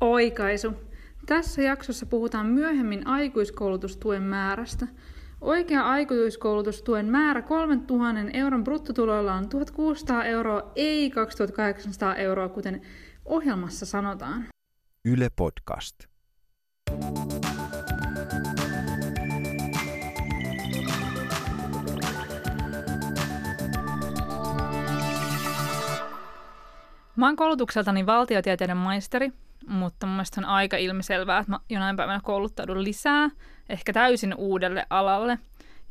Oikaisu. Tässä jaksossa puhutaan myöhemmin aikuiskoulutustuen määrästä. Oikea aikuiskoulutustuen määrä 3000 euron bruttotuloilla on 1600 euroa, ei 2800 euroa, kuten ohjelmassa sanotaan. Yle Podcast. Mä oon koulutukseltani valtiotieteiden maisteri, mutta mun mielestä on aika ilmiselvää, että mä jonain päivänä kouluttaudun lisää, ehkä täysin uudelle alalle.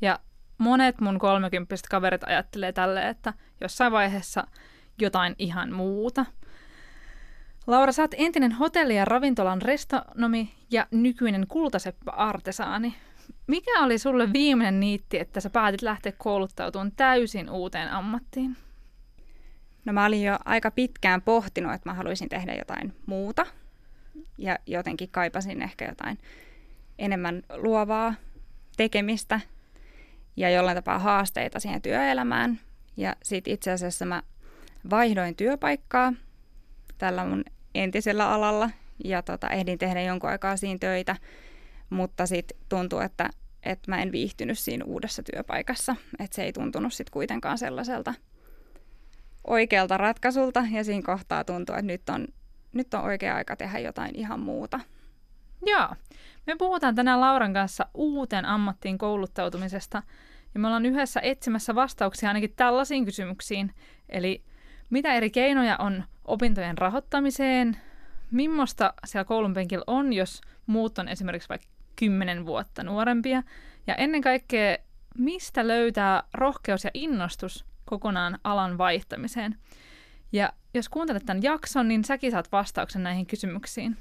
Ja monet mun kolmekymppiset kaverit ajattelee tälle, että jossain vaiheessa jotain ihan muuta. Laura, sä oot entinen hotelli- ja ravintolan restonomi ja nykyinen kultaseppä artesaani. Mikä oli sulle viimeinen niitti, että sä päätit lähteä kouluttautumaan täysin uuteen ammattiin? No mä olin jo aika pitkään pohtinut, että mä haluaisin tehdä jotain muuta ja jotenkin kaipasin ehkä jotain enemmän luovaa tekemistä ja jollain tapaa haasteita siihen työelämään. Ja sitten itse asiassa mä vaihdoin työpaikkaa tällä mun entisellä alalla ja tota, ehdin tehdä jonkun aikaa siinä töitä, mutta sitten tuntuu, että, että mä en viihtynyt siinä uudessa työpaikassa, että se ei tuntunut sitten kuitenkaan sellaiselta – oikealta ratkaisulta ja siinä kohtaa tuntuu, että nyt on, nyt on oikea aika tehdä jotain ihan muuta. Joo. Me puhutaan tänään Lauran kanssa uuteen ammattiin kouluttautumisesta ja me ollaan yhdessä etsimässä vastauksia ainakin tällaisiin kysymyksiin. Eli mitä eri keinoja on opintojen rahoittamiseen, millaista siellä koulun penkillä on, jos muut on esimerkiksi vaikka kymmenen vuotta nuorempia, ja ennen kaikkea, mistä löytää rohkeus ja innostus kokonaan alan vaihtamiseen. Ja jos kuuntelet tämän jakson, niin säkin saat vastauksen näihin kysymyksiin.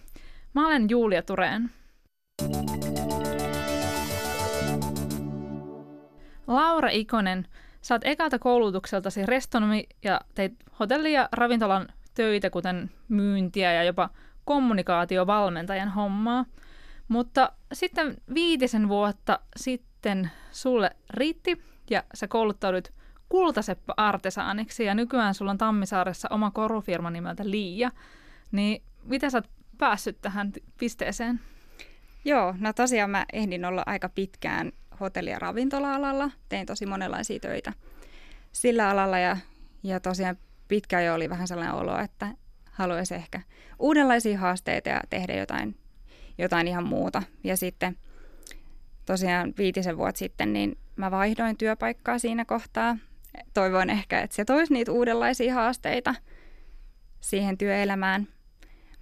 Mä olen Julia Tureen. Laura Ikonen, oot ekalta koulutukseltasi restonomi ja teit hotelli- ja ravintolan töitä, kuten myyntiä ja jopa kommunikaatiovalmentajan hommaa. Mutta sitten viitisen vuotta sitten sulle riitti ja sä kouluttaudut kultaseppä artesaaniksi ja nykyään sulla on Tammisaaressa oma korufirma nimeltä Liia. Niin miten sä oot päässyt tähän pisteeseen? Joo, no tosiaan mä ehdin olla aika pitkään hotelli- ja ravintola-alalla. Tein tosi monenlaisia töitä sillä alalla ja, ja tosiaan pitkään jo oli vähän sellainen olo, että haluaisi ehkä uudenlaisia haasteita ja tehdä jotain, jotain ihan muuta. Ja sitten tosiaan viitisen vuotta sitten niin mä vaihdoin työpaikkaa siinä kohtaa toivon ehkä, että se toisi niitä uudenlaisia haasteita siihen työelämään,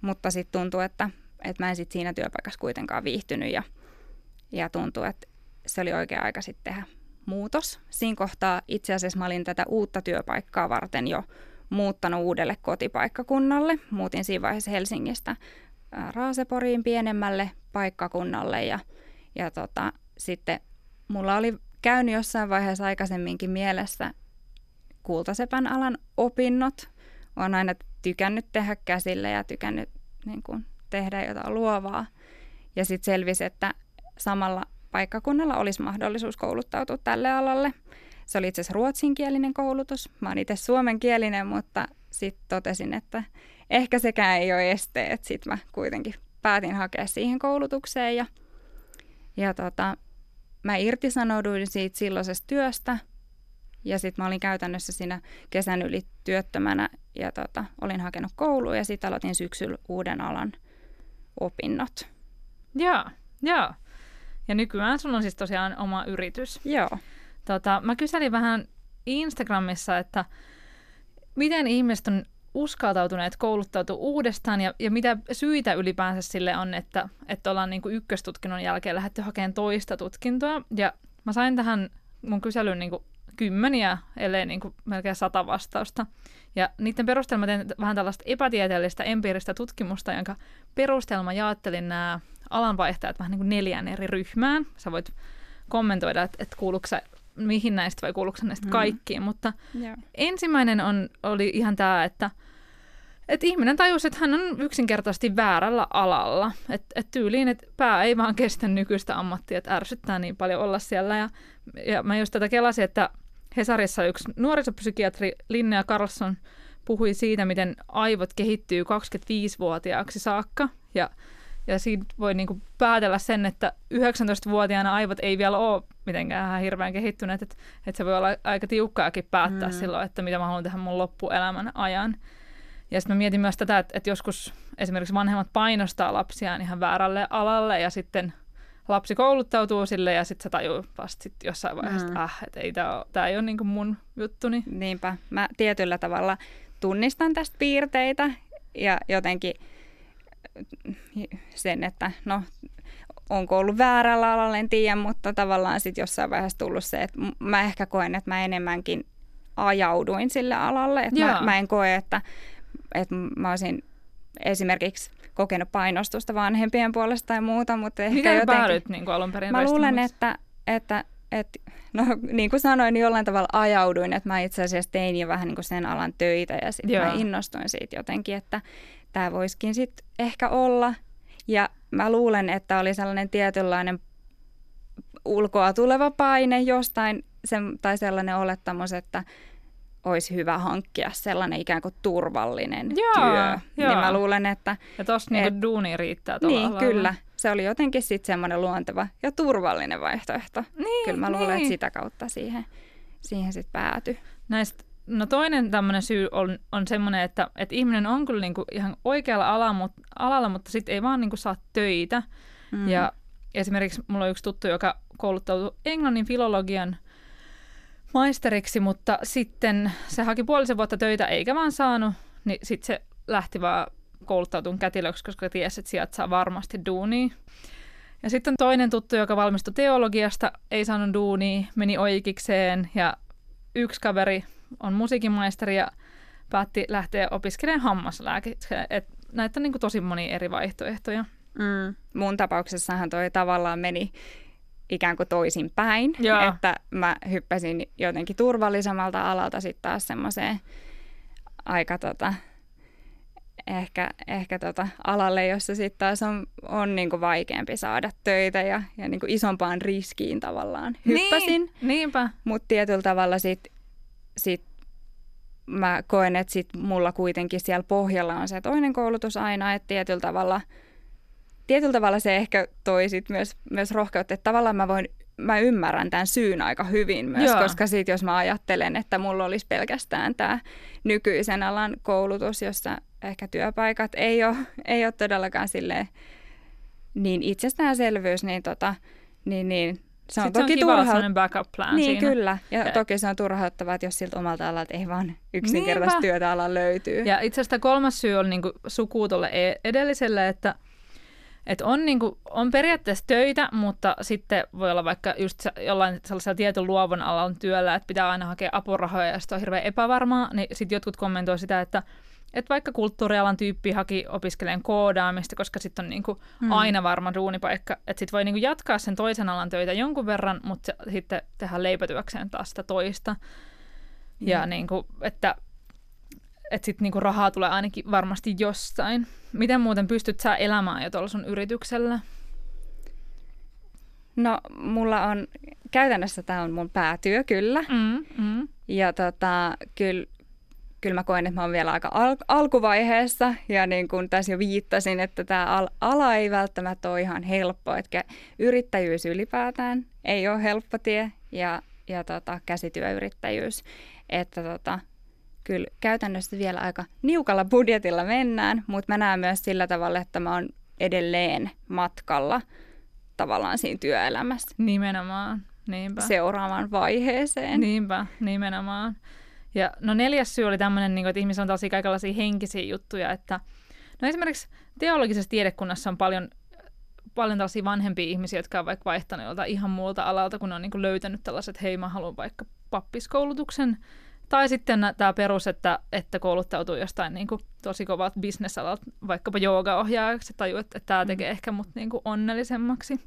mutta sitten tuntuu, että, että mä en sit siinä työpaikassa kuitenkaan viihtynyt ja, ja tuntuu, että se oli oikea aika sitten tehdä muutos. Siinä kohtaa itse asiassa mä olin tätä uutta työpaikkaa varten jo muuttanut uudelle kotipaikkakunnalle. Muutin siinä vaiheessa Helsingistä Raaseporiin pienemmälle paikkakunnalle ja, ja tota, sitten mulla oli käynyt jossain vaiheessa aikaisemminkin mielessä kultasepän alan opinnot. Olen aina tykännyt tehdä käsillä ja tykännyt niin kuin, tehdä jotain luovaa. Ja sitten selvisi, että samalla paikkakunnalla olisi mahdollisuus kouluttautua tälle alalle. Se oli itse asiassa ruotsinkielinen koulutus. Mä oon itse suomenkielinen, mutta sitten totesin, että ehkä sekään ei ole este. Sitten mä kuitenkin päätin hakea siihen koulutukseen ja, ja tota, mä irtisanouduin siitä silloisesta työstä ja sitten mä olin käytännössä siinä kesän yli työttömänä ja tota, olin hakenut kouluun ja sitten aloitin syksyllä uuden alan opinnot. Joo, joo. Ja nykyään sulla on siis tosiaan oma yritys. Joo. Tota, mä kyselin vähän Instagramissa, että miten ihmiset on uskaltautuneet kouluttautua uudestaan ja, ja mitä syitä ylipäänsä sille on, että, että ollaan niin kuin ykköstutkinnon jälkeen lähdetty hakemaan toista tutkintoa. Ja mä sain tähän mun kyselyyn niin kuin kymmeniä, ellei niin kuin melkein sata vastausta. Ja niiden perusteella mä teen vähän tällaista epätieteellistä empiiristä tutkimusta, jonka perusteella mä jaottelin nämä alanvaihtajat vähän niin kuin neljään eri ryhmään. Sä voit kommentoida, että, että kuuluuko sä mihin näistä vai kuuluuko näistä mm. kaikkiin. Mutta yeah. ensimmäinen on, oli ihan tämä, että et ihminen tajusi, että hän on yksinkertaisesti väärällä alalla. Että et tyyliin, että pää ei vaan kestä nykyistä ammattia, että ärsyttää niin paljon olla siellä. Ja, ja mä just tätä kelasin, että Hesarissa yksi nuorisopsykiatri Linnea Carlson puhui siitä, miten aivot kehittyy 25-vuotiaaksi saakka. Ja, ja siitä voi niin kuin päätellä sen, että 19-vuotiaana aivot ei vielä ole mitenkään hirveän kehittyneet. Että, että se voi olla aika tiukkaakin päättää mm. silloin, että mitä mä haluan tehdä mun loppuelämän ajan. Ja sitten mä mietin myös tätä, että, että joskus esimerkiksi vanhemmat painostaa lapsiaan ihan väärälle alalle ja sitten lapsi kouluttautuu sille ja sitten se tajuu vasta sit jossain vaiheessa, mm. että ei tämä ei ole niinku mun juttuni. Niinpä. Mä tietyllä tavalla tunnistan tästä piirteitä ja jotenkin sen, että no onko ollut väärällä alalla, en tiedä, mutta tavallaan sitten jossain vaiheessa tullut se, että mä ehkä koen, että mä enemmänkin ajauduin sille alalle. Että mä, mä en koe, että, että mä olisin esimerkiksi kokenut painostusta vanhempien puolesta tai muuta, mutta ehkä Miten jotenkin... päädyit niin alun perin Mä luulen, että, että, että no, niin kuin sanoin, niin jollain tavalla ajauduin, että mä itse asiassa tein jo vähän niin kuin sen alan töitä ja sitten mä innostuin siitä jotenkin, että tämä voisikin sitten ehkä olla. Ja mä luulen, että oli sellainen tietynlainen ulkoa tuleva paine jostain, sen, tai sellainen olettamus, että olisi hyvä hankkia sellainen ikään kuin turvallinen joo, työ. Joo. Niin mä luulen, että... Ja tossa niinku duuni riittää Niin, lailla. kyllä. Se oli jotenkin sitten semmoinen luonteva ja turvallinen vaihtoehto. Niin, kyllä mä luulen, niin. että sitä kautta siihen, siihen sitten päätyi. Näistä No toinen tämmöinen syy on, on semmoinen, että, että ihminen on kyllä niinku ihan oikealla alalla, mutta, alalla, mutta sitten ei vaan niinku saa töitä. Mm. Ja esimerkiksi mulla on yksi tuttu, joka kouluttautui englannin filologian maisteriksi, mutta sitten se haki puolisen vuotta töitä eikä vaan saanut, niin sitten se lähti vaan kouluttautumaan kätilöksi, koska tiesi, että sieltä saa varmasti duunia. Ja sitten toinen tuttu, joka valmistui teologiasta, ei saanut duunia, meni oikeikseen ja yksi kaveri on musiikinmaisteri ja päätti lähteä opiskelemaan hammaslääkettä. Näitä on niin tosi monia eri vaihtoehtoja. Mm. Mun tapauksessahan toi tavallaan meni ikään kuin toisin päin, Joo. että mä hyppäsin jotenkin turvallisemmalta alalta sitten taas semmoiseen aika tota, ehkä, ehkä tota alalle, jossa sitten taas on, on niinku vaikeampi saada töitä ja, ja niinku isompaan riskiin tavallaan hyppäsin. Niin, niinpä. Mutta tietyllä tavalla sitten sit mä koen, että sit mulla kuitenkin siellä pohjalla on se toinen koulutus aina, että tietyllä tavalla – tietyllä tavalla se ehkä toi sit myös, myös rohkeutta, että tavallaan mä voin mä ymmärrän tämän syyn aika hyvin myös, Joo. koska siitä jos mä ajattelen, että mulla olisi pelkästään tämä nykyisen alan koulutus, jossa ehkä työpaikat ei ole, ei ole todellakaan silleen niin itsestäänselvyys, niin, tota, niin, niin se on Sitten toki turha... backup plan Niin, siinä. kyllä. Ja, ja toki se on turhauttavaa, että jos siltä omalta alalta ei vaan yksinkertaisesti työtä ala löytyy. Ja itse asiassa kolmas syy on niin sukuu tuolle e- edelliselle, että – et on, niinku, on periaatteessa töitä, mutta sitten voi olla vaikka just jollain sellaisella tietyn luovun alan työllä, että pitää aina hakea apurahoja ja sitten on hirveän epävarmaa, niin sitten jotkut kommentoivat sitä, että että vaikka kulttuurialan tyyppi haki opiskeleen koodaamista, koska sitten on niinku hmm. aina varma duunipaikka, että sitten voi niinku jatkaa sen toisen alan töitä jonkun verran, mutta sitten tehdä leipätyökseen taas sitä toista. Ja niinku, että että sitten niinku rahaa tulee ainakin varmasti jostain. Miten muuten pystyt sä elämään jo tuolla sun yrityksellä? No, mulla on, käytännössä tämä on mun päätyö, kyllä. Mm, mm. Ja tota, kyllä, kyllä mä koen, että mä oon vielä aika al- alkuvaiheessa. Ja niin kuin tässä jo viittasin, että tämä al- ala ei välttämättä ole ihan helppo. Että yrittäjyys ylipäätään ei ole helppo tie ja, ja tota, käsityöyrittäjyys. Että tota, kyllä käytännössä vielä aika niukalla budjetilla mennään, mutta mä näen myös sillä tavalla, että mä oon edelleen matkalla tavallaan siinä työelämässä. Nimenomaan, niinpä. Seuraavaan vaiheeseen. Niinpä, nimenomaan. Ja no neljäs syy oli tämmöinen, niin että ihmisillä on tosi kaikenlaisia henkisiä juttuja, että no esimerkiksi teologisessa tiedekunnassa on paljon paljon tällaisia vanhempia ihmisiä, jotka on vaikka vaihtanut ihan muulta alalta, kun ne on niin löytänyt tällaiset, että hei mä haluan vaikka pappiskoulutuksen tai sitten tämä perus, että, että kouluttautuu jostain niin kuin, tosi kovat bisnesalalta, vaikkapa joogaohjaajaksi, tai että, että tämä mm. tekee ehkä mut niin kuin, onnellisemmaksi.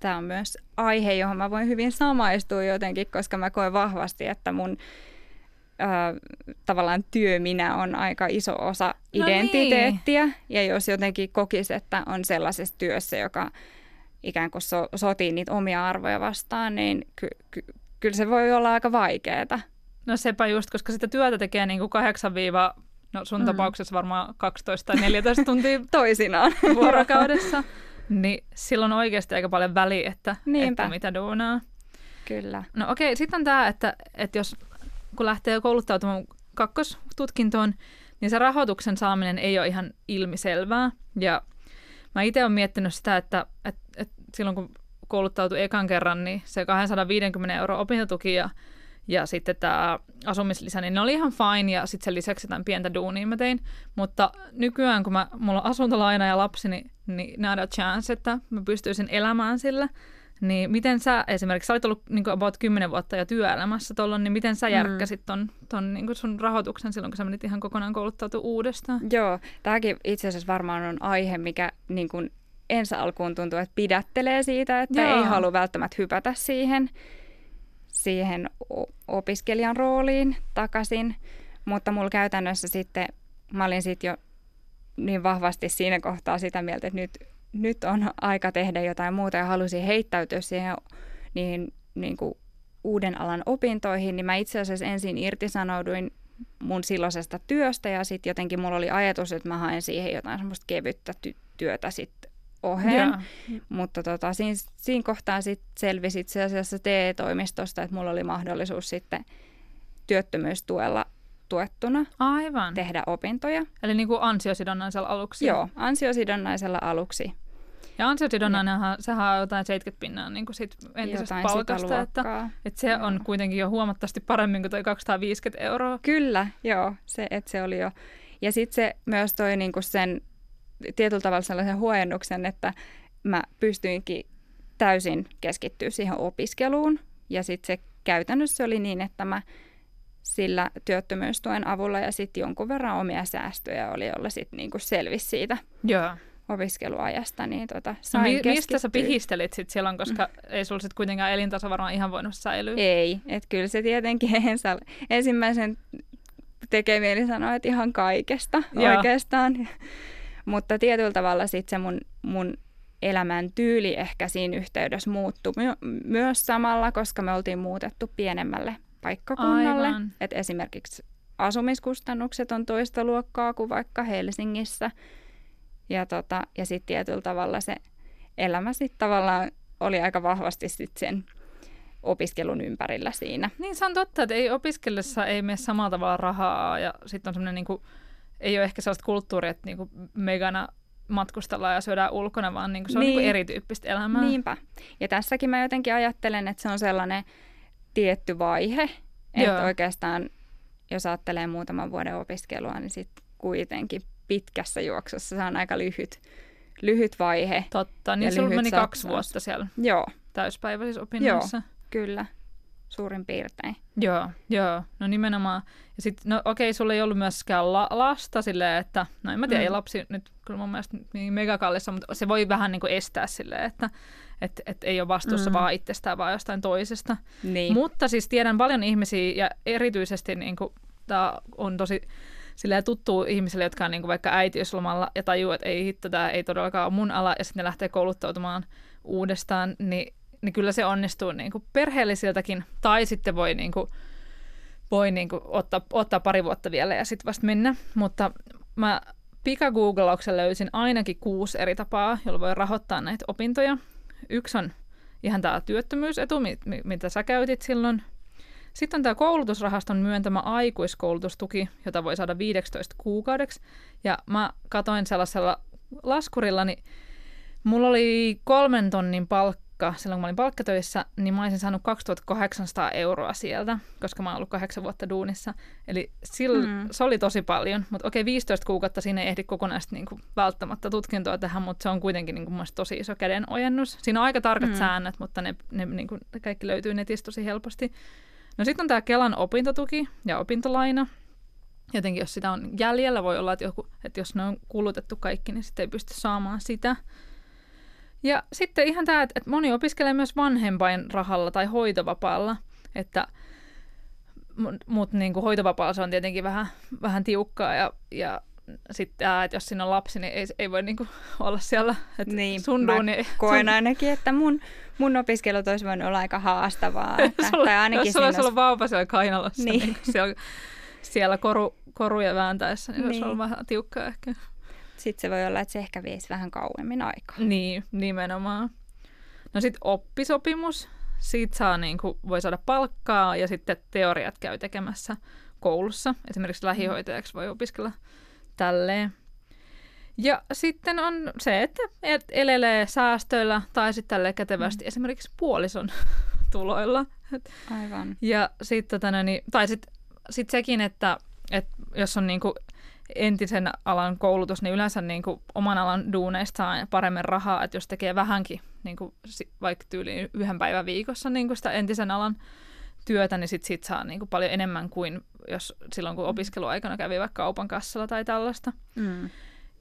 Tämä on myös aihe, johon mä voin hyvin samaistua jotenkin, koska mä koen vahvasti, että mun äh, tavallaan työ minä on aika iso osa identiteettiä. No niin. Ja jos jotenkin kokisi, että on sellaisessa työssä, joka ikään kuin so, sotii niitä omia arvoja vastaan, niin ky- ky- kyllä se voi olla aika vaikeaa no sepä just, koska sitä työtä tekee niin kuin 8 no sun mm. tapauksessa varmaan 12 tai 14 tuntia toisinaan vuorokaudessa, niin silloin oikeasti aika paljon väliä, että, että mitä duunaa. Kyllä. No okei, sitten on tämä, että, että jos kun lähtee kouluttautumaan kakkostutkintoon, niin se rahoituksen saaminen ei ole ihan ilmiselvää. Ja mä itse olen miettinyt sitä, että, että, että silloin kun kouluttautui ekan kerran, niin se 250 euro opintotuki ja, ja sitten tämä asumislisä, niin ne oli ihan fine ja sitten sen lisäksi jotain pientä duunia mä tein. Mutta nykyään, kun mä, mulla on asuntolaina ja lapsi, niin, niin not a chance, että mä pystyisin elämään sillä. Niin miten sä esimerkiksi, sä olit ollut niin kuin about 10 vuotta jo työelämässä tuolloin, niin miten sä mm. järkkäsit ton, ton niin kuin sun rahoituksen silloin, kun sä menit ihan kokonaan kouluttautua uudestaan? Joo, tämäkin itse asiassa varmaan on aihe, mikä niin kuin ensi alkuun tuntuu, että pidättelee siitä, että Joo. ei halua välttämättä hypätä siihen, siihen opiskelijan rooliin takaisin. Mutta mulla käytännössä sitten, mä olin sitten jo niin vahvasti siinä kohtaa sitä mieltä, että nyt nyt on aika tehdä jotain muuta ja halusin heittäytyä siihen niin, niin kuin uuden alan opintoihin, niin mä itse asiassa ensin irtisanouduin mun silloisesta työstä ja sitten jotenkin mulla oli ajatus, että mä haen siihen jotain semmoista kevyttä ty- työtä sitten oheen. Yeah. Mutta tota, siinä, siinä kohtaa sitten selvisi itse asiassa TE-toimistosta, että mulla oli mahdollisuus sitten työttömyystuella tuettuna Aivan. tehdä opintoja. Eli niin kuin ansiosidonnaisella aluksi? Joo, ansiosidonnaisella aluksi. Ja ansiosidonnainenhan, sehän on jotain 70 pinnaa niin kuin sit entisestä jotain palkasta, että, että se joo. on kuitenkin jo huomattavasti paremmin kuin tuo 250 euroa. Kyllä, joo, se, että se oli jo. Ja sitten se myös toi niin kuin sen tietyllä tavalla sellaisen huojennuksen, että mä pystyinkin täysin keskittyä siihen opiskeluun. Ja sitten se käytännössä oli niin, että mä sillä työttömyystuen avulla ja sitten jonkun verran omia säästöjä oli, jolla sitten niinku selvisi siitä Joo. opiskeluajasta. Niin tota, no, mi- mistä sä pihistelit sitten silloin, koska mm. ei sulla sitten kuitenkaan elintaso varmaan ihan voinut säilyä? Ei, että kyllä se tietenkin ensimmäisen tekee mieli sanoa, että ihan kaikesta Joo. oikeastaan. Mutta tietyllä tavalla sitten se mun, mun elämän tyyli ehkä siinä yhteydessä muuttui my- myös samalla, koska me oltiin muutettu pienemmälle paikkakunnalle. Et esimerkiksi asumiskustannukset on toista luokkaa kuin vaikka Helsingissä. Ja, tota, ja sitten tietyllä tavalla se elämä sitten tavallaan oli aika vahvasti sit sen opiskelun ympärillä siinä. Niin se on totta, että ei opiskellessa ei mene samalla tavalla rahaa ja sitten on semmoinen niinku, ei ole ehkä sellaista kulttuuria, että niinku megana matkustellaan ja syödään ulkona, vaan niinku se on niinku niin. niinku erityyppistä elämää. Niinpä. Ja tässäkin mä jotenkin ajattelen, että se on sellainen tietty vaihe. Että oikeastaan, jos ajattelee muutaman vuoden opiskelua, niin sitten kuitenkin pitkässä juoksussa se on aika lyhyt, lyhyt vaihe. Totta, niin sulla meni kaksi vuotta siellä Joo. täyspäiväisissä opinnoissa. Joo, kyllä suurin piirtein. Joo, joo, no nimenomaan. Ja sitten, no okei, sulla ei ollut myöskään la- lasta silleen, että, no en mä tiedä, mm. ei lapsi nyt kyllä mun mielestä niin megakallissa, mutta se voi vähän niin kuin estää silleen, että et, et ei ole vastuussa mm. vaan itsestään, vaan jostain toisesta. Niin. Mutta siis tiedän paljon ihmisiä ja erityisesti niin kuin, tämä on tosi silleen tuttu ihmisille, jotka on niin kuin vaikka äitiyslomalla ja tajuu, että ei hitto, tämä ei todellakaan ole mun ala, ja sitten ne lähtee kouluttautumaan uudestaan, niin niin kyllä se onnistuu niin kuin perheellisiltäkin, tai sitten voi, niin kuin, voi niin kuin ottaa, ottaa pari vuotta vielä ja sitten vasta mennä. Mutta mä pikagooglauksen löysin ainakin kuusi eri tapaa, jolla voi rahoittaa näitä opintoja. Yksi on ihan tämä työttömyysetu, mitä sä käytit silloin. Sitten on tämä koulutusrahaston myöntämä aikuiskoulutustuki, jota voi saada 15 kuukaudeksi. Ja mä katoin sellaisella laskurilla, niin mulla oli kolmen tonnin palkka palkka, silloin kun mä olin palkkatöissä, niin mä olisin saanut 2800 euroa sieltä, koska mä oon ollut kahdeksan vuotta duunissa. Eli sillä, mm. se oli tosi paljon, mutta okei, 15 kuukautta siinä ei ehdi kokonaista niin kuin, välttämättä tutkintoa tähän, mutta se on kuitenkin niin kuin, tosi iso kädenojennus. Siinä on aika tarkat mm. säännöt, mutta ne, ne, niin kuin, kaikki löytyy netistä tosi helposti. No sitten on tämä Kelan opintotuki ja opintolaina. Jotenkin jos sitä on jäljellä, voi olla, että, joku, että jos ne on kulutettu kaikki, niin sitten ei pysty saamaan sitä. Ja sitten ihan tämä, että moni opiskelee myös vanhempain rahalla tai hoitovapaalla, että mutta niin kuin hoitovapaalla se on tietenkin vähän, vähän tiukkaa ja, ja sitten, ää, että jos siinä on lapsi, niin ei, ei voi niinku olla siellä. Että Niin, sun mä duuni, koen sun- ainakin, että mun, mun opiskelut olisi voinut olla aika haastavaa. Että, sulla, tai ainakin jos sulla olisi ollut vauva siellä kainalossa, niin. Niin. siellä, siellä koru, koruja vääntäessä, niin, niin. olisi ollut vähän tiukkaa ehkä. Sitten se voi olla, että se ehkä veisi vähän kauemmin aikaa. Niin, nimenomaan. No sitten oppisopimus. Siitä saa, niin kuin, voi saada palkkaa ja sitten teoriat käy tekemässä koulussa. Esimerkiksi lähihoitajaksi voi opiskella tälleen. Ja sitten on se, että et elelee säästöillä tai sitten tälleen kätevästi mm. esimerkiksi puolison tuloilla. Aivan. ja sitten tota, no niin, tai sitten sit sekin, että, että jos on niinku entisen alan koulutus, niin yleensä niinku oman alan duuneista saa paremmin rahaa, että jos tekee vähänkin niinku, si- vaikka tyyliin yhden päivän viikossa niinku sitä entisen alan työtä, niin sit siitä saa niinku paljon enemmän kuin jos silloin, kun opiskeluaikana kävi vaikka kaupan kassalla tai tällaista. Mm.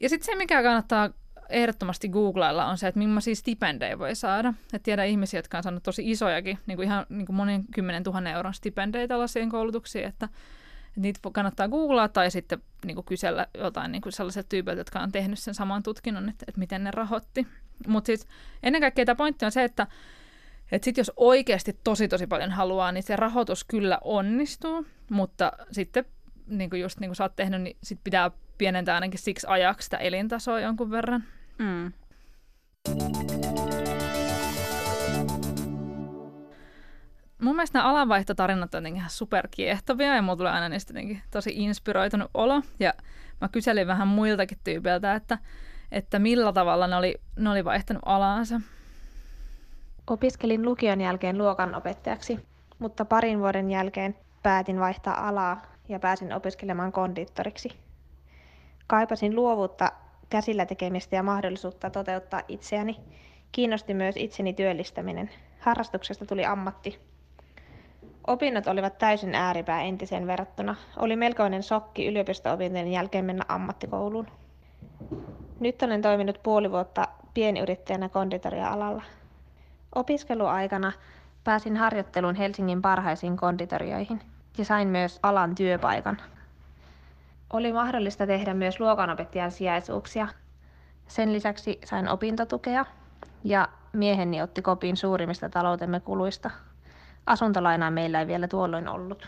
Ja sitten se, mikä kannattaa ehdottomasti googlailla, on se, että millaisia stipendejä voi saada. Et tiedän ihmisiä, jotka on saanut tosi isojakin, niin kuin ihan niin kuin monen kymmenen tuhannen euron stipendejä tällaisiin koulutuksiin, että niitä kannattaa googlaa tai sitten niin kuin kysellä jotain niin kuin sellaiset tyypit, jotka on tehnyt sen saman tutkinnon, että, että miten ne rahoitti. Mutta siis ennen kaikkea tämä pointti on se, että että sitten jos oikeasti tosi tosi paljon haluaa, niin se rahoitus kyllä onnistuu, mutta sitten niin kuin just niin kuin sä oot tehnyt, niin sit pitää pienentää ainakin siksi ajaksi sitä elintasoa jonkun verran. Mm. Mun mielestä nämä alanvaihtotarinat on jotenkin ihan superkiehtovia ja mulla tulee aina niistä jotenkin tosi inspiroitunut olo. Ja mä kyselin vähän muiltakin tyypeiltä, että, että millä tavalla ne oli, ne oli vaihtanut alaansa. Opiskelin lukion jälkeen luokanopettajaksi, mutta parin vuoden jälkeen päätin vaihtaa alaa ja pääsin opiskelemaan kondittoriksi. Kaipasin luovuutta, käsillä tekemistä ja mahdollisuutta toteuttaa itseäni. Kiinnosti myös itseni työllistäminen. Harrastuksesta tuli ammatti. Opinnot olivat täysin ääripää entiseen verrattuna. Oli melkoinen shokki yliopisto-opintojen jälkeen mennä ammattikouluun. Nyt olen toiminut puoli vuotta pienyrittäjänä konditoria-alalla. Opiskeluaikana pääsin harjoitteluun Helsingin parhaisiin konditorioihin ja sain myös alan työpaikan. Oli mahdollista tehdä myös luokanopettajan sijaisuuksia. Sen lisäksi sain opintotukea ja mieheni otti kopin suurimmista taloutemme kuluista. Asuntolainaa meillä ei vielä tuolloin ollut.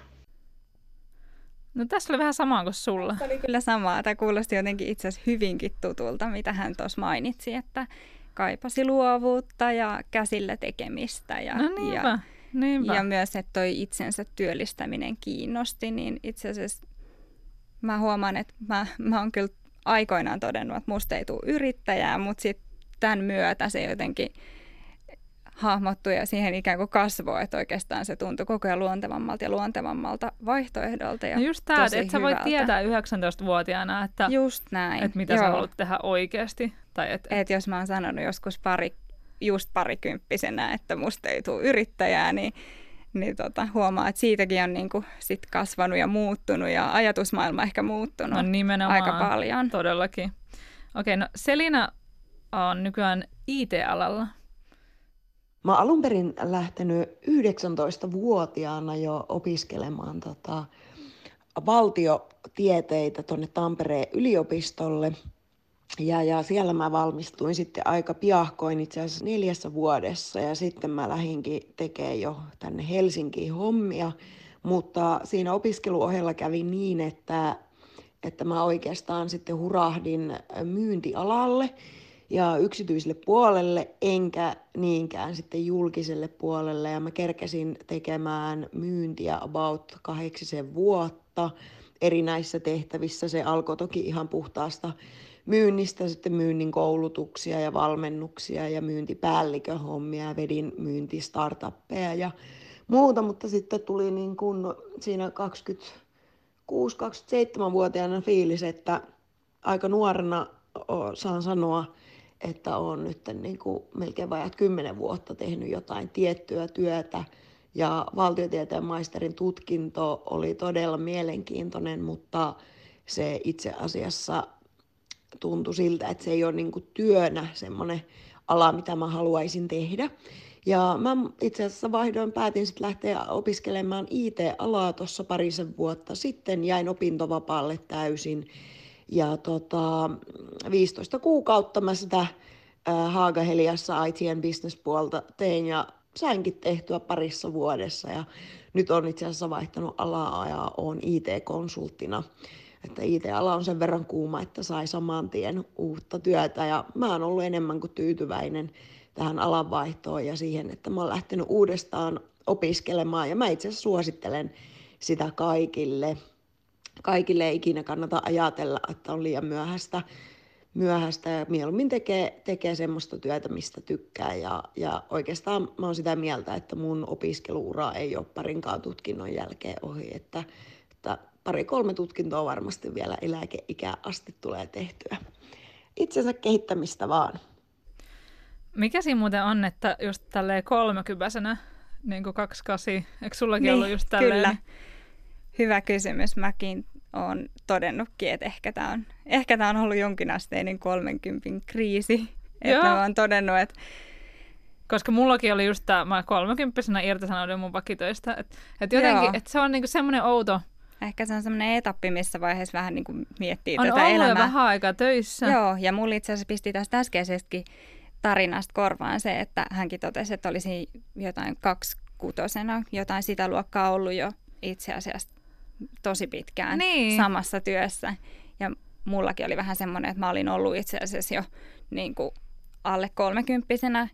No tässä oli vähän sama kuin sulla. Se oli kyllä samaa. Tämä kuulosti jotenkin itse asiassa hyvinkin tutulta, mitä hän tuossa mainitsi, että kaipasi luovuutta ja käsillä tekemistä. Ja, No niinpä, ja, niinpä. ja myös, että toi itsensä työllistäminen kiinnosti, niin itse asiassa mä huomaan, että mä, mä oon kyllä aikoinaan todennut, että musta ei tule yrittäjää, mutta sitten tämän myötä se jotenkin hahmottui ja siihen ikään kuin kasvoi, että oikeastaan se tuntui koko ajan luontevammalta ja luontevammalta vaihtoehdolta. Ja no just tämä, että sä voit tietää 19-vuotiaana, että, Just näin. että mitä sä haluat tehdä oikeasti. Tai et, Et jos mä oon sanonut joskus pari, just parikymppisenä, että musta ei tule yrittäjää, niin, niin tota, huomaa, että siitäkin on niinku sit kasvanut ja muuttunut ja ajatusmaailma ehkä muuttunut no nimenomaan. aika paljon. Todellakin. Okei, no Selina on nykyään IT-alalla. Mä alun perin lähtenyt 19-vuotiaana jo opiskelemaan tota, valtiotieteitä tuonne Tampereen yliopistolle. Ja, ja siellä mä valmistuin sitten aika piahkoin itse asiassa neljässä vuodessa ja sitten mä lähdinkin tekemään jo tänne Helsinkiin hommia. Mutta siinä opiskeluohella kävi niin, että, että mä oikeastaan sitten hurahdin myyntialalle ja yksityiselle puolelle, enkä niinkään sitten julkiselle puolelle. Ja mä kerkesin tekemään myyntiä about kahdeksisen vuotta erinäisissä tehtävissä. Se alkoi toki ihan puhtaasta myynnistä, sitten myynnin koulutuksia ja valmennuksia ja myyntipäällikön hommia ja vedin myyntistartuppeja ja muuta, mutta sitten tuli niin kuin siinä 26-27-vuotiaana fiilis, että aika nuorena saan sanoa, että olen nyt niin kuin melkein vajat 10 vuotta tehnyt jotain tiettyä työtä ja valtiotieteen maisterin tutkinto oli todella mielenkiintoinen, mutta se itse asiassa tuntui siltä, että se ei ole niin kuin työnä semmoinen ala, mitä mä haluaisin tehdä. Ja mä itse asiassa vaihdoin, päätin sitten lähteä opiskelemaan IT-alaa tuossa parisen vuotta sitten, jäin opintovapaalle täysin. Ja tota, 15 kuukautta mä sitä Haagaheliassa IT and Business puolta tein ja sainkin tehtyä parissa vuodessa ja nyt on itse asiassa vaihtanut alaa ja on IT-konsulttina. Että IT-ala on sen verran kuuma, että sai saman tien uutta työtä ja mä oon ollut enemmän kuin tyytyväinen tähän alanvaihtoon ja siihen, että mä oon lähtenyt uudestaan opiskelemaan ja mä itse asiassa suosittelen sitä kaikille. Kaikille ei ikinä kannata ajatella, että on liian myöhäistä myöhäistä ja mieluummin tekee, tekee semmoista työtä, mistä tykkää. Ja, ja oikeastaan mä oon sitä mieltä, että mun opiskeluura ei ole parinkaan tutkinnon jälkeen ohi, että, että pari-kolme tutkintoa varmasti vielä eläkeikään asti tulee tehtyä. Itsensä kehittämistä vaan. Mikä siinä muuten on, että just tälleen kolmekypäisenä, niin kuin 28, eikö sullakin niin, ollut just tälleen? Kyllä. Hyvä kysymys. Mäkin olen todennutkin, että ehkä tämä on, ehkä tämä on ollut jonkinasteinen 30 kriisi. Että mä oon todennut, että koska mullakin oli just tämä, mä kolmekymppisenä irtisanoudun mun vakitöistä. Että et jotenkin, että se on niinku semmoinen outo. Ehkä se on semmoinen etappi, missä vaiheessa vähän niinku miettii on tätä elämää. On vähän aikaa töissä. Joo, ja mulla itse asiassa pisti tästä äskeisestäkin tarinasta korvaan se, että hänkin totesi, että olisi jotain kaksikutosena, jotain sitä luokkaa ollut jo itse asiassa tosi pitkään niin. samassa työssä. Ja mullakin oli vähän semmoinen, että mä olin ollut itse asiassa jo niin kuin alle kolmekymppisenä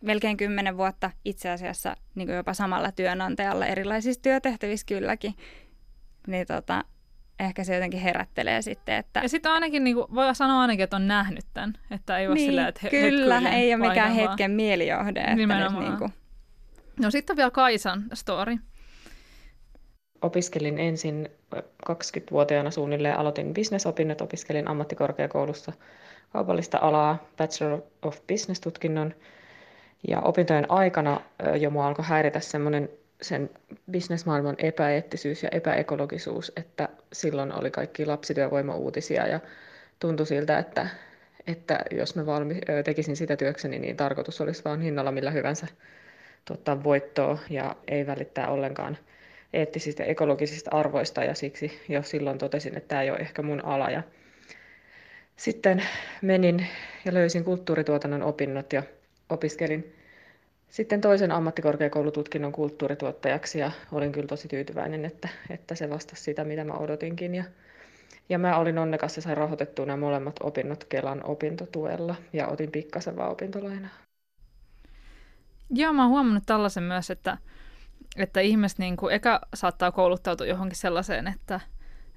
melkein kymmenen vuotta itse asiassa niin kuin jopa samalla työnantajalla erilaisissa työtehtävissä kylläkin. Niin tota, ehkä se jotenkin herättelee sitten. Että... Ja sitten ainakin, niin kuin, voi sanoa ainakin, että on nähnyt tämän. Että ei ole niin, sillä, että he, Kyllä, ei ole mikään hetken mielijohde. Että Nimenomaan. Nyt, niin kuin... No sitten on vielä Kaisan story opiskelin ensin 20-vuotiaana suunnilleen, aloitin bisnesopinnot, opiskelin ammattikorkeakoulussa kaupallista alaa, Bachelor of Business-tutkinnon. Ja opintojen aikana jo mua alkoi häiritä semmoinen sen bisnesmaailman epäeettisyys ja epäekologisuus, että silloin oli kaikki lapsityövoimauutisia ja tuntui siltä, että, että jos mä valmi, tekisin sitä työkseni, niin tarkoitus olisi vaan hinnalla millä hyvänsä tuottaa voittoa ja ei välittää ollenkaan – eettisistä ekologisista arvoista ja siksi jo silloin totesin, että tämä ei ole ehkä mun ala. Ja sitten menin ja löysin kulttuurituotannon opinnot ja opiskelin sitten toisen ammattikorkeakoulututkinnon kulttuurituottajaksi ja olin kyllä tosi tyytyväinen, että, että se vastasi sitä, mitä mä odotinkin. Ja, ja mä olin onnekas ja sain rahoitettua nämä molemmat opinnot Kelan opintotuella ja otin pikkasen vaan opintolainaa. Joo, mä oon huomannut tällaisen myös, että että ihmiset niin kuin, eka saattaa kouluttautua johonkin sellaiseen, että,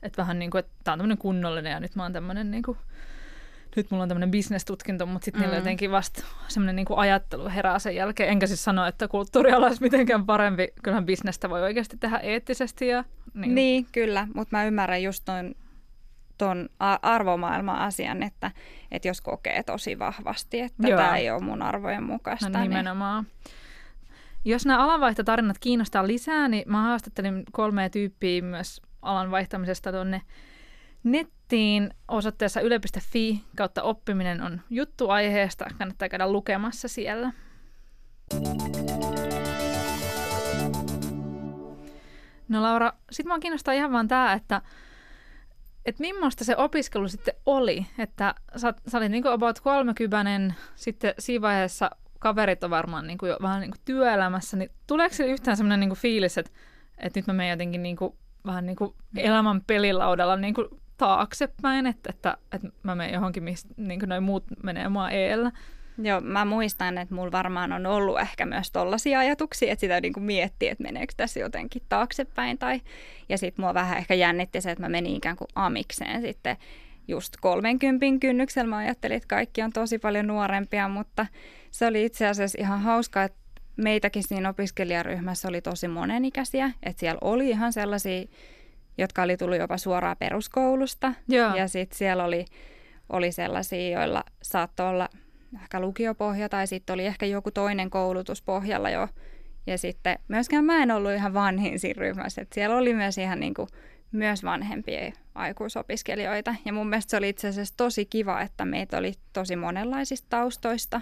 että vähän niin kuin, että tämä on tämmöinen kunnollinen ja nyt mä oon tämmöinen niin kuin, nyt mulla on tämmöinen bisnestutkinto, mutta sitten mm. niillä jotenkin vasta semmoinen niin ajattelu herää sen jälkeen. Enkä siis sano, että kulttuuriala olisi mitenkään parempi. Kyllähän bisnestä voi oikeasti tehdä eettisesti. Ja, niin. niin, kyllä, mutta mä ymmärrän just ton, ton arvomaailma-asian, että, että jos kokee tosi vahvasti, että tämä ei ole mun arvojen mukaista. No, nimenomaan. Niin jos nämä alanvaihtotarinat kiinnostaa lisää, niin mä haastattelin kolmea tyyppiä myös alan vaihtamisesta tuonne nettiin osoitteessa yle.fi kautta oppiminen on juttu aiheesta. Kannattaa käydä lukemassa siellä. No Laura, sit mua kiinnostaa ihan vaan tämä, että että millaista se opiskelu sitten oli, että sä, sä olit niin about 30, sitten siinä vaiheessa kaverit on varmaan niin kuin jo vähän niin kuin työelämässä, niin tuleeko se yhtään sellainen niin kuin fiilis, että, että nyt mä menen jotenkin niin kuin, vähän niin kuin elämän pelilaudalla niin kuin taaksepäin, että, että, että mä menen johonkin, mistä niin kuin noin muut menee mua eellä? Joo, mä muistan, että mulla varmaan on ollut ehkä myös tollaisia ajatuksia, että sitä niin kuin miettii, että meneekö tässä jotenkin taaksepäin. Tai, ja sitten mua vähän ehkä jännitti se, että mä menin ikään kuin amikseen sitten just 30 kynnyksellä. Mä ajattelin, että kaikki on tosi paljon nuorempia, mutta se oli itse asiassa ihan hauska, että meitäkin siinä opiskelijaryhmässä oli tosi monenikäisiä. Että siellä oli ihan sellaisia, jotka oli tullut jopa suoraan peruskoulusta. Joo. Ja sitten siellä oli, oli sellaisia, joilla saattoi olla ehkä lukiopohja tai sitten oli ehkä joku toinen koulutus pohjalla jo. Ja sitten myöskään mä en ollut ihan vanhin siinä ryhmässä. Että siellä oli myös ihan niin kuin myös vanhempia aikuisopiskelijoita. Ja mun mielestä se oli itse asiassa tosi kiva, että meitä oli tosi monenlaisista taustoista.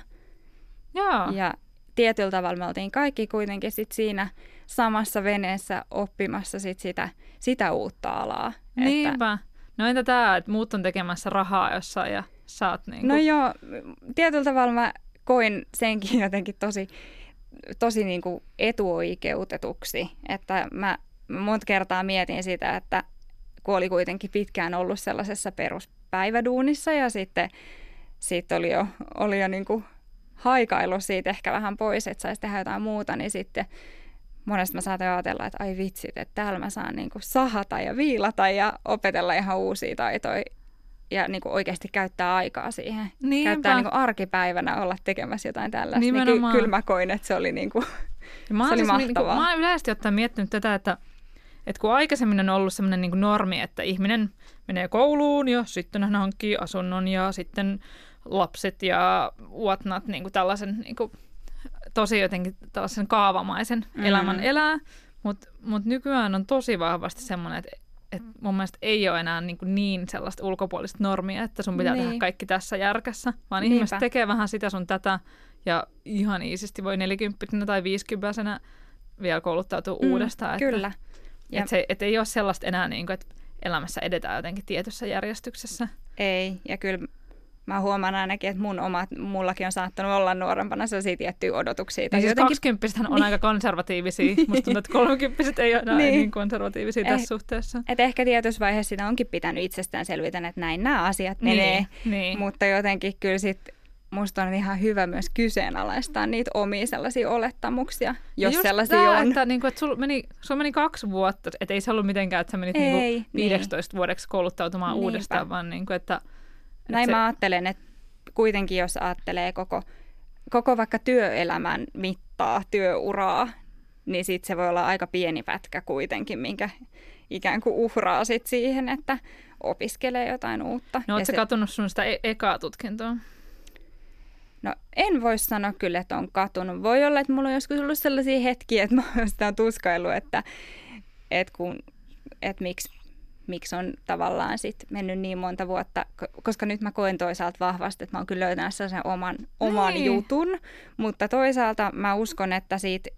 Joo. Ja tietyllä tavalla me oltiin kaikki kuitenkin sit siinä samassa veneessä oppimassa sit sitä, sitä uutta alaa. Niinpä. Että... No entä tämä, että muut on tekemässä rahaa jossain ja saat niin No joo, tietyllä tavalla mä koin senkin jotenkin tosi, tosi niin kuin etuoikeutetuksi, että mä monta kertaa mietin sitä, että kun oli kuitenkin pitkään ollut sellaisessa peruspäiväduunissa ja sitten siitä oli jo, oli jo niin kuin haikailu siitä ehkä vähän pois, että saisi tehdä jotain muuta, niin sitten monesti mä saatan ajatella, että ai vitsit, että täällä mä saan niin kuin sahata ja viilata ja opetella ihan uusia taitoja ja niin kuin oikeasti käyttää aikaa siihen. Niinpä. Käyttää niin kuin arkipäivänä olla tekemässä jotain tällaista. Nimenomaan. Niin ky- kyllä mä koin, että se oli, niin kuin, mä se oli siis, mahtavaa. Niin kuin, mä oon yleisesti ottaen miettinyt tätä, että, että kun aikaisemmin on ollut sellainen niin normi, että ihminen menee kouluun ja sitten hän hankkii asunnon ja sitten lapset ja whatnot, niin kuin tällaisen niin kuin, tosi jotenkin tällaisen kaavamaisen mm. elämän elää, mutta mut nykyään on tosi vahvasti semmoinen, että et mun mielestä ei ole enää niin, niin sellaista ulkopuolista normia, että sun pitää niin. tehdä kaikki tässä järkässä, vaan Niinpä. ihmiset tekee vähän sitä sun tätä ja ihan iisisti voi 40 tai 50 vielä kouluttautua mm, uudestaan. Kyllä. Että, että, se, että ei ole sellaista enää, niin kuin, että elämässä edetään jotenkin tietyssä järjestyksessä. Ei, ja kyllä mä huomaan ainakin, että mun omat, mullakin on saattanut olla nuorempana sellaisia tiettyjä odotuksia. Tai niin siis jotenkin... on niin. aika konservatiivisia. Musta tuntuu, että kolmekymppiset ei ole niin. niin konservatiivisia eh, tässä suhteessa. Et ehkä tietyssä vaiheessa sitä onkin pitänyt itsestään selvitä, että näin nämä asiat niin, menee. Niin. Mutta jotenkin kyllä sitten musta on ihan hyvä myös kyseenalaistaa niitä omia sellaisia olettamuksia, jos sellaisia tämä, on. Että, niin kuin, että sulla meni, sul meni kaksi vuotta, että ei se ollut mitenkään, että sä menit ei, niin kuin 15 niin. vuodeksi kouluttautumaan Niinpä. uudestaan, vaan niin kuin, että näin se... mä ajattelen, että kuitenkin jos ajattelee koko, koko vaikka työelämän mittaa, työuraa, niin sit se voi olla aika pieni pätkä kuitenkin, minkä ikään kuin uhraa sit siihen, että opiskelee jotain uutta. No ootko se... katunut sun sitä e- ekaa tutkintoa? No en voi sanoa kyllä, että on katunut. Voi olla, että mulla on joskus ollut sellaisia hetkiä, että mä oon sitä tuskaillut, että, että, kun, että miksi miksi on tavallaan sit mennyt niin monta vuotta, koska nyt mä koen toisaalta vahvasti, että mä oon kyllä löytänyt sen oman, oman niin. jutun, mutta toisaalta mä uskon, että siitä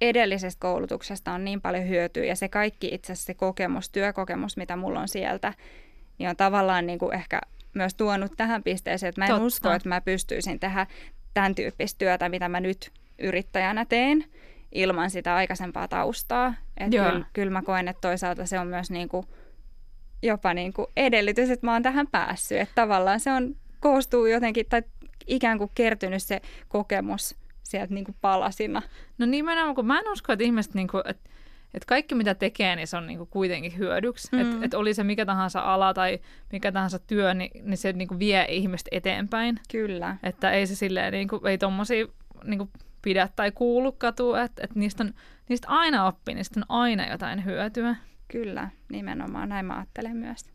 edellisestä koulutuksesta on niin paljon hyötyä ja se kaikki itse asiassa se kokemus, työkokemus, mitä mulla on sieltä, niin on tavallaan niin kuin ehkä myös tuonut tähän pisteeseen, että mä en Totta. usko, että mä pystyisin tehdä tämän tyyppistä työtä, mitä mä nyt yrittäjänä teen ilman sitä aikaisempaa taustaa. Että kyllä, kyllä mä koen, että toisaalta se on myös niin kuin jopa niin kuin edellytys, että mä oon tähän päässyt. Että tavallaan se on, koostuu jotenkin, tai ikään kuin kertynyt se kokemus sieltä niin kuin palasina. No nimenomaan, kun mä en usko, että ihmiset, niin kuin, että, että kaikki mitä tekee, niin se on niin kuin kuitenkin hyödyksi. Mm. Että, että oli se mikä tahansa ala tai mikä tahansa työ, niin, niin se niin kuin vie ihmistä eteenpäin. Kyllä. Että ei se silleen, niin kuin, ei tommosia niin kuin pidä tai kuulu katua, että, että niistä, on, niistä aina oppii, niistä on aina jotain hyötyä. Kyllä, nimenomaan näin mä ajattelen myös.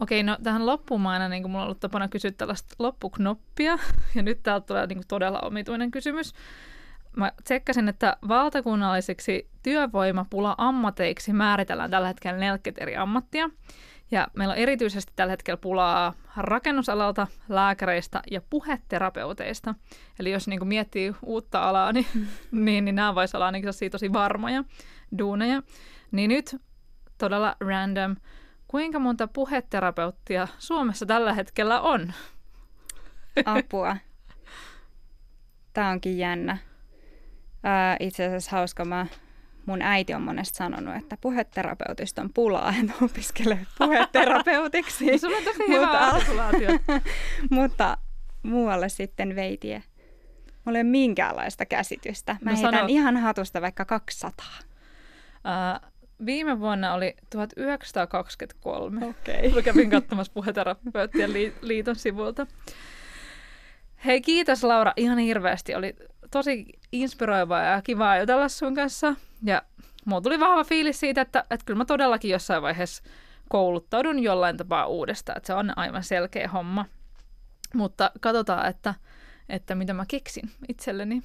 Okei, no tähän loppuun aina, niin mulla on ollut tapana kysyä tällaista loppuknoppia, ja nyt täältä tulee niin kuin todella omituinen kysymys. Mä tsekkasin, että valtakunnalliseksi työvoimapula-ammateiksi määritellään tällä hetkellä 40 eri ammattia. Ja meillä on erityisesti tällä hetkellä pulaa rakennusalalta, lääkäreistä ja puheterapeuteista. Eli jos niin kuin miettii uutta alaa, niin, mm. niin, niin nämä voisivat olla ainakin tosi varmoja duuneja. Niin nyt todella random, kuinka monta puheterapeuttia Suomessa tällä hetkellä on? Apua. Tämä onkin jännä. Ää, itse asiassa hauska, mä mun äiti on monesti sanonut, että puheterapeutista on pulaa, että opiskelee puheterapeutiksi. Sulla on tosi hyvä mutta, muualle sitten veitie. Mulla ei ole minkäänlaista käsitystä. Mä no heitän sano... ihan hatusta vaikka 200. Uh, viime vuonna oli 1923. Okei. Okay. Kävin katsomassa puheterapeuttien liiton sivulta. Hei, kiitos Laura ihan hirveästi. Oli tosi inspiroivaa ja kivaa jutella sun kanssa. Ja mulla tuli vahva fiilis siitä, että, että kyllä mä todellakin jossain vaiheessa kouluttaudun jollain tapaa uudestaan. Että se on aivan selkeä homma. Mutta katsotaan, että, että mitä mä keksin itselleni.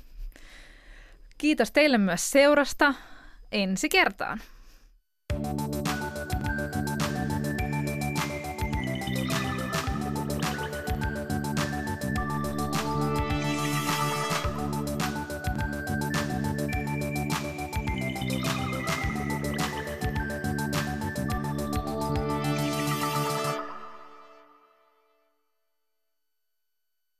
Kiitos teille myös seurasta. Ensi kertaan.